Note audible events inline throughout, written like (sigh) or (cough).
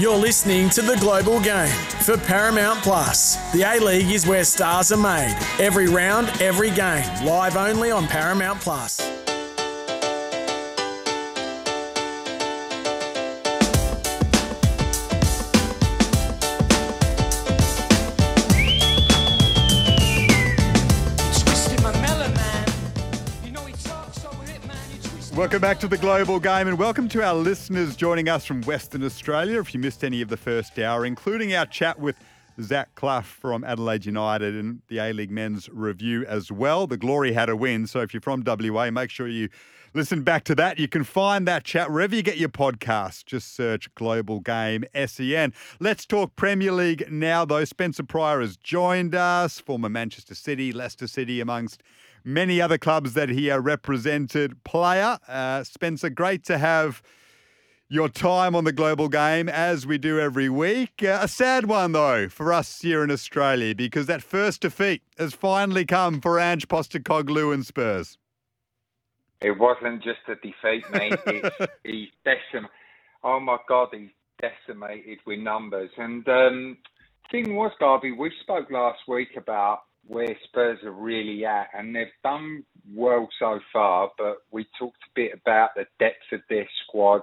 You're listening to The Global Game for Paramount Plus. The A League is where stars are made. Every round, every game. Live only on Paramount Plus. Welcome back to the Global Game and welcome to our listeners joining us from Western Australia. If you missed any of the first hour, including our chat with Zach Clough from Adelaide United and the A League Men's Review as well. The Glory had a win, so if you're from WA, make sure you listen back to that. You can find that chat wherever you get your podcast. Just search Global Game SEN. Let's talk Premier League now, though. Spencer Prior has joined us, former Manchester City, Leicester City, amongst many other clubs that he represented player. Uh, Spencer, great to have your time on the global game as we do every week. Uh, a sad one, though, for us here in Australia because that first defeat has finally come for Ange Postecoglou and Spurs. It wasn't just a defeat, mate. He's (laughs) decimated. Oh my God, he's decimated with numbers. And um, thing was, Garby, we spoke last week about where Spurs are really at, and they've done well so far. But we talked a bit about the depth of their squad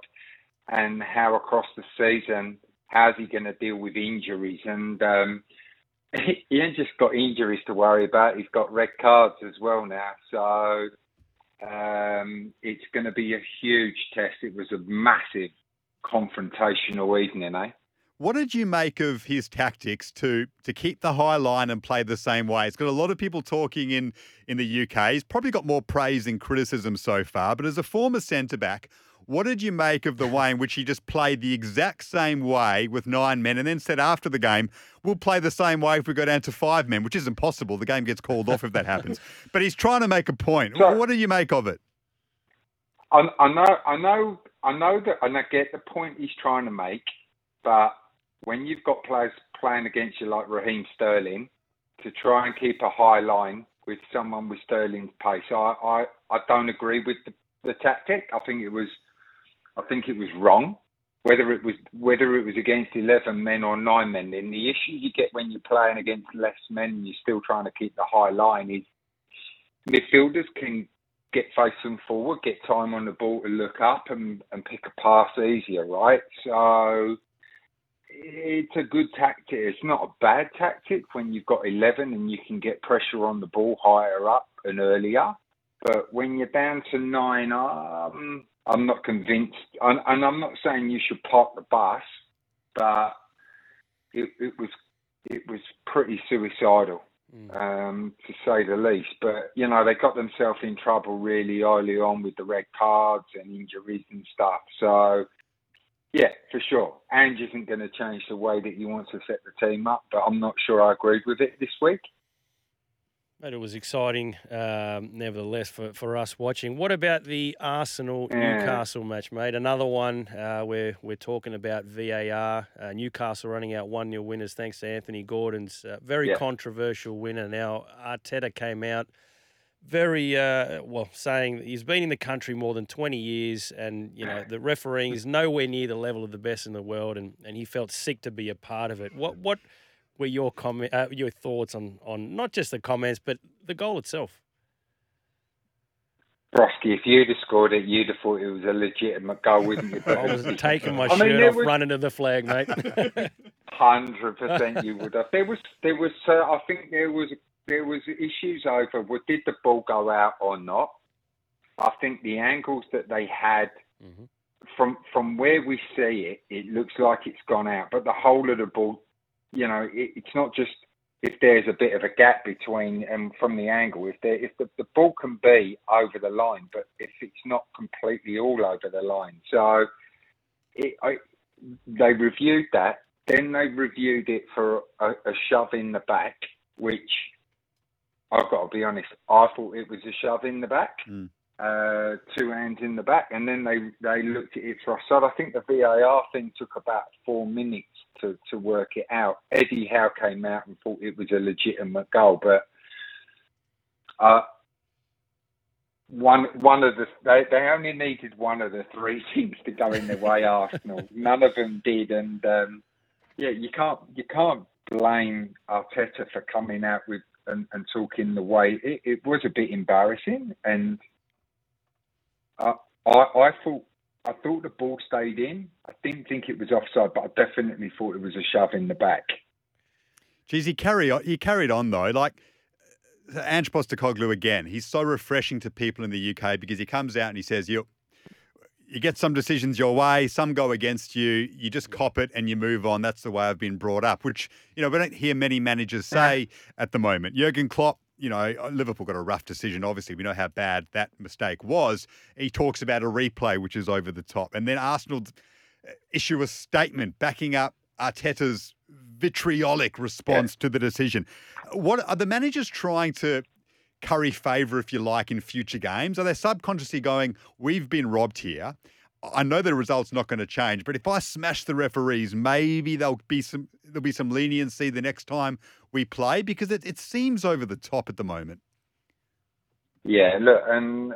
and how across the season, how's he going to deal with injuries? And um, (laughs) he ain't just got injuries to worry about; he's got red cards as well now. So um, it's going to be a huge test. It was a massive confrontational evening, eh? What did you make of his tactics to to keep the high line and play the same way? It's got a lot of people talking in in the UK. He's probably got more praise than criticism so far. But as a former centre back, what did you make of the way in which he just played the exact same way with nine men, and then said after the game, "We'll play the same way if we go down to five men," which is impossible. The game gets called off if that happens. (laughs) But he's trying to make a point. What do you make of it? I, I know, I know, I know that, and I get the point he's trying to make, but when you've got players playing against you like Raheem Sterling, to try and keep a high line with someone with Sterling's pace, I, I, I don't agree with the, the tactic. I think it was, I think it was wrong. Whether it was whether it was against eleven men or nine men, then the issue you get when you're playing against less men and you're still trying to keep the high line is midfielders can get facing forward, get time on the ball to look up and, and pick a pass easier, right? So it's a good tactic. It's not a bad tactic when you've got 11 and you can get pressure on the ball higher up and earlier. But when you're down to nine, um, I'm not convinced. And, and, I'm not saying you should park the bus, but it, it was it was pretty suicidal, mm. um, to say the least. But you know, they got themselves in trouble really early on with the red cards and injuries and stuff. So yeah, for sure. Ange isn't going to change the way that he wants to set the team up, but I'm not sure I agreed with it this week. But it was exciting, um, nevertheless, for, for us watching. What about the Arsenal Newcastle yeah. match, mate? Another one uh, where we're talking about VAR. Uh, Newcastle running out 1 0 winners thanks to Anthony Gordon's uh, very yeah. controversial winner. Now, Arteta came out very uh, well saying he's been in the country more than 20 years and you know the refereeing is nowhere near the level of the best in the world and, and he felt sick to be a part of it what what were your comment uh, your thoughts on on not just the comments but the goal itself Brosky, if you'd have scored it, you'd have thought it was a legitimate goal, wouldn't you? (laughs) I was taking my I shirt mean, off, was... running to the flag, mate. (laughs) Hundred percent, you would have. There was, there was. Uh, I think there was there was issues over well, did the ball go out or not. I think the angles that they had mm-hmm. from from where we see it, it looks like it's gone out. But the whole of the ball, you know, it, it's not just if there's a bit of a gap between and from the angle. If there if the, the ball can be over the line, but if it's not completely all over the line, so it, I, they reviewed that. Then they reviewed it for a, a shove in the back, which I've got to be honest. I thought it was a shove in the back, mm. uh, two hands in the back, and then they they looked at it for offside. I think the VAR thing took about four minutes to to work it out. Eddie Howe came out and thought it was a legitimate goal, but uh, one one of the they, they only needed one of the three (laughs) teams to go in their way. Arsenal, none of them did, and um, yeah, you can't you can't blame Arteta for coming out with and, and talking the way it, it, was a bit embarrassing, and I, I I thought I thought the ball stayed in. I didn't think it was offside, but I definitely thought it was a shove in the back. Geez, he carry on, he carried on though, like. Ange Postecoglou again. He's so refreshing to people in the UK because he comes out and he says, "You, you get some decisions your way, some go against you. You just cop it and you move on. That's the way I've been brought up." Which you know we don't hear many managers say at the moment. Jurgen Klopp, you know, uh, Liverpool got a rough decision. Obviously, we know how bad that mistake was. He talks about a replay which is over the top, and then Arsenal uh, issue a statement backing up Arteta's vitriolic response yeah. to the decision. What are the managers trying to curry favour, if you like, in future games? Are they subconsciously going, we've been robbed here? I know the result's not going to change, but if I smash the referees, maybe there'll be some there'll be some leniency the next time we play because it, it seems over the top at the moment. Yeah, look, and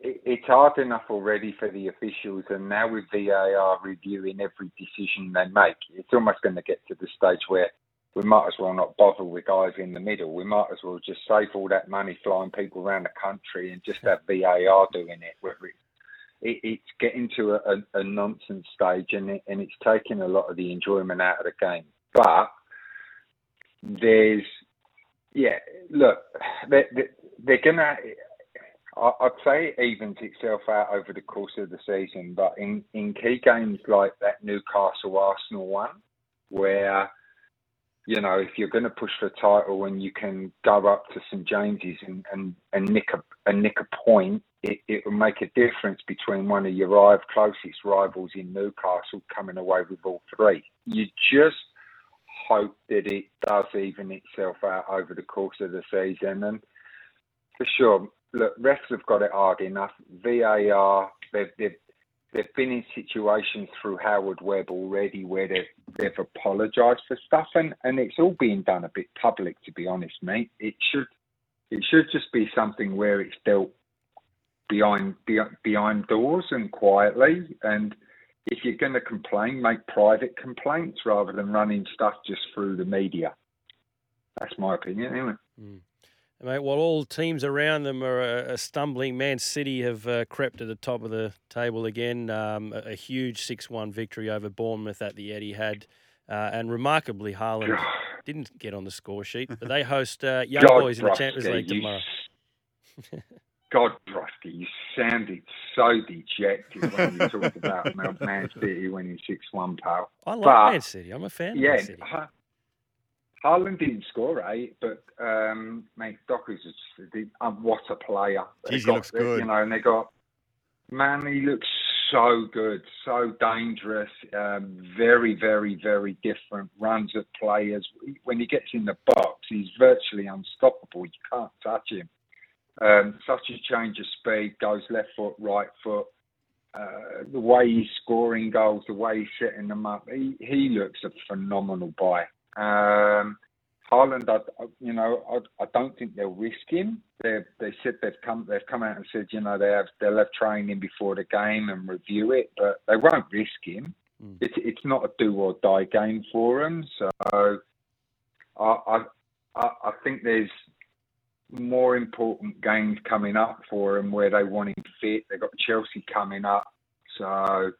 it's hard enough already for the officials, and now with VAR reviewing every decision they make, it's almost going to get to the stage where we might as well not bother with guys in the middle. We might as well just save all that money flying people around the country and just have VAR doing it. Whether it's it, it's getting to a, a, nonsense stage, and it, and it's taking a lot of the enjoyment out of the game. But there's, yeah, look, they're, they're gonna I'd say it evens itself out over the course of the season, but in, in key games like that Newcastle Arsenal one, where you know if you're going to push for a title and you can go up to St James's and, and, and nick a and nick a point, it, it will make a difference between one of your closest rivals in Newcastle coming away with all three. You just hope that it does even itself out over the course of the season, and for sure look, refs have got it hard enough. VAR, they've, they've, they've been in situations through Howard Webb already where they've, they've apologised for stuff, and, and it's all being done a bit public, to be honest, mate. It should it should just be something where it's dealt behind behind doors and quietly. And if you're going to complain, make private complaints rather than running stuff just through the media. That's my opinion, anyway. Mm. Mate, while all teams around them are a, stumbling, Man City have uh, crept to the top of the table again. Um, a, a, huge 6 1 victory over Bournemouth at the Etihad. Uh, and remarkably, Haaland (sighs) didn't get on the score sheet, but they host uh, (laughs) Young God Boys in the Champions League tomorrow. God, Brusky, you sounded so dejected when you talked about (laughs) Man City winning 6 1, pal. I like but, Man City. I'm a fan yeah, of Man City. Haaland didn't score eight, but um, mate, Doku's just um, what a player. Jeez, he looks good. You know, and they got man, he looks so good, so dangerous. Um, very, very, very different runs of players. When he gets in the box, he's virtually unstoppable. You can't touch him. Um, such a change of speed, goes left foot, right foot. Uh, the way he's scoring goals, the way he's setting them up, he, he looks a phenomenal buy. Um, Haaland, I, you know, I, I don't think they'll risk him. They they said they've come they've come out and said you know they have they'll have training before the game and review it, but they won't risk him. Mm. It's it's not a do or die game for them. So I I I think there's more important games coming up for them where they want him fit. They've got Chelsea coming up, so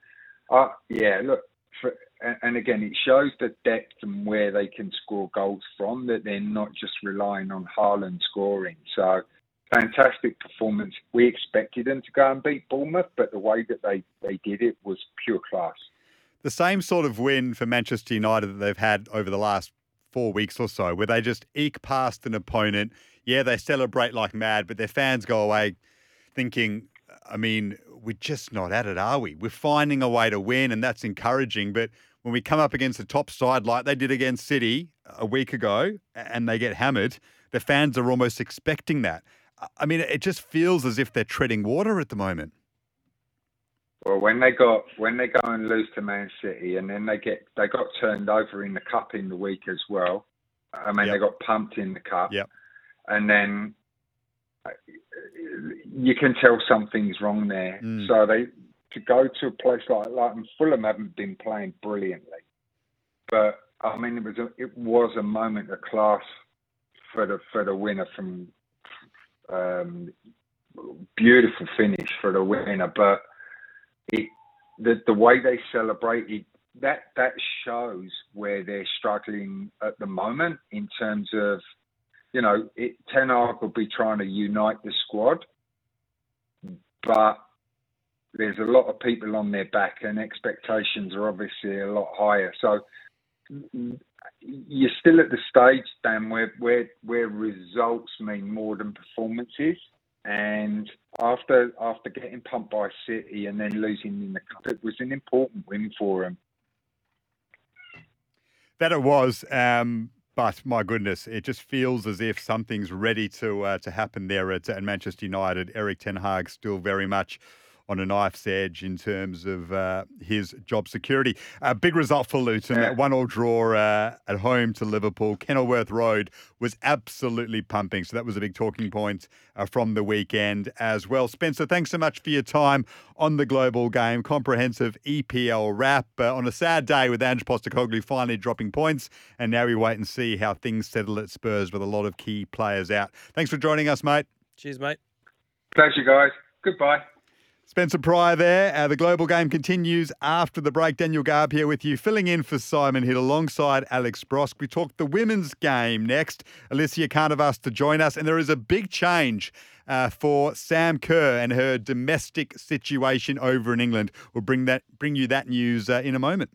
uh, yeah. Look, for, and again, it shows the depth and where they can score goals from. That they're not just relying on Haaland scoring. So fantastic performance. We expected them to go and beat Bournemouth, but the way that they, they did it was pure class. The same sort of win for Manchester United that they've had over the last four weeks or so, where they just eke past an opponent. Yeah, they celebrate like mad, but their fans go away thinking, I mean, we're just not at it, are we? We're finding a way to win, and that's encouraging. But when we come up against the top side like they did against City a week ago and they get hammered, the fans are almost expecting that. I mean, it just feels as if they're treading water at the moment. Well, when they got when they go and lose to Man City, and then they get they got turned over in the cup in the week as well. I mean, yep. they got pumped in the cup. Yep. And then you can tell something's wrong there. Mm. So they to go to a place like and Fulham haven't been playing brilliantly, but I mean it was a, it was a moment of class for the for the winner from um, beautiful finish for the winner, but it the the way they celebrated that that shows where they're struggling at the moment in terms of you know it, Ten Hag will be trying to unite the squad, but there's a lot of people on their back and expectations are obviously a lot higher. So you're still at the stage, Dan, where where where results mean more than performances. And after after getting pumped by City and then losing in the cup, it was an important win for him. That it was. Um, but my goodness, it just feels as if something's ready to uh, to happen there at, at Manchester United. Erik Ten Hag still very much on a knife's edge in terms of uh, his job security. A big result for Luton, yeah. that one-all draw uh, at home to Liverpool. Kenilworth Road was absolutely pumping, so that was a big talking point uh, from the weekend as well. Spencer, thanks so much for your time on the global game. Comprehensive EPL wrap uh, on a sad day with Ange Postecoglou finally dropping points, and now we wait and see how things settle at Spurs with a lot of key players out. Thanks for joining us, mate. Cheers, mate. Pleasure, guys. Goodbye. Spencer Prior there. Uh, the global game continues after the break. Daniel Garb here with you, filling in for Simon Hill alongside Alex Brosque. We talk the women's game next. Alicia Carnavas to join us, and there is a big change uh, for Sam Kerr and her domestic situation over in England. We'll bring that, bring you that news uh, in a moment.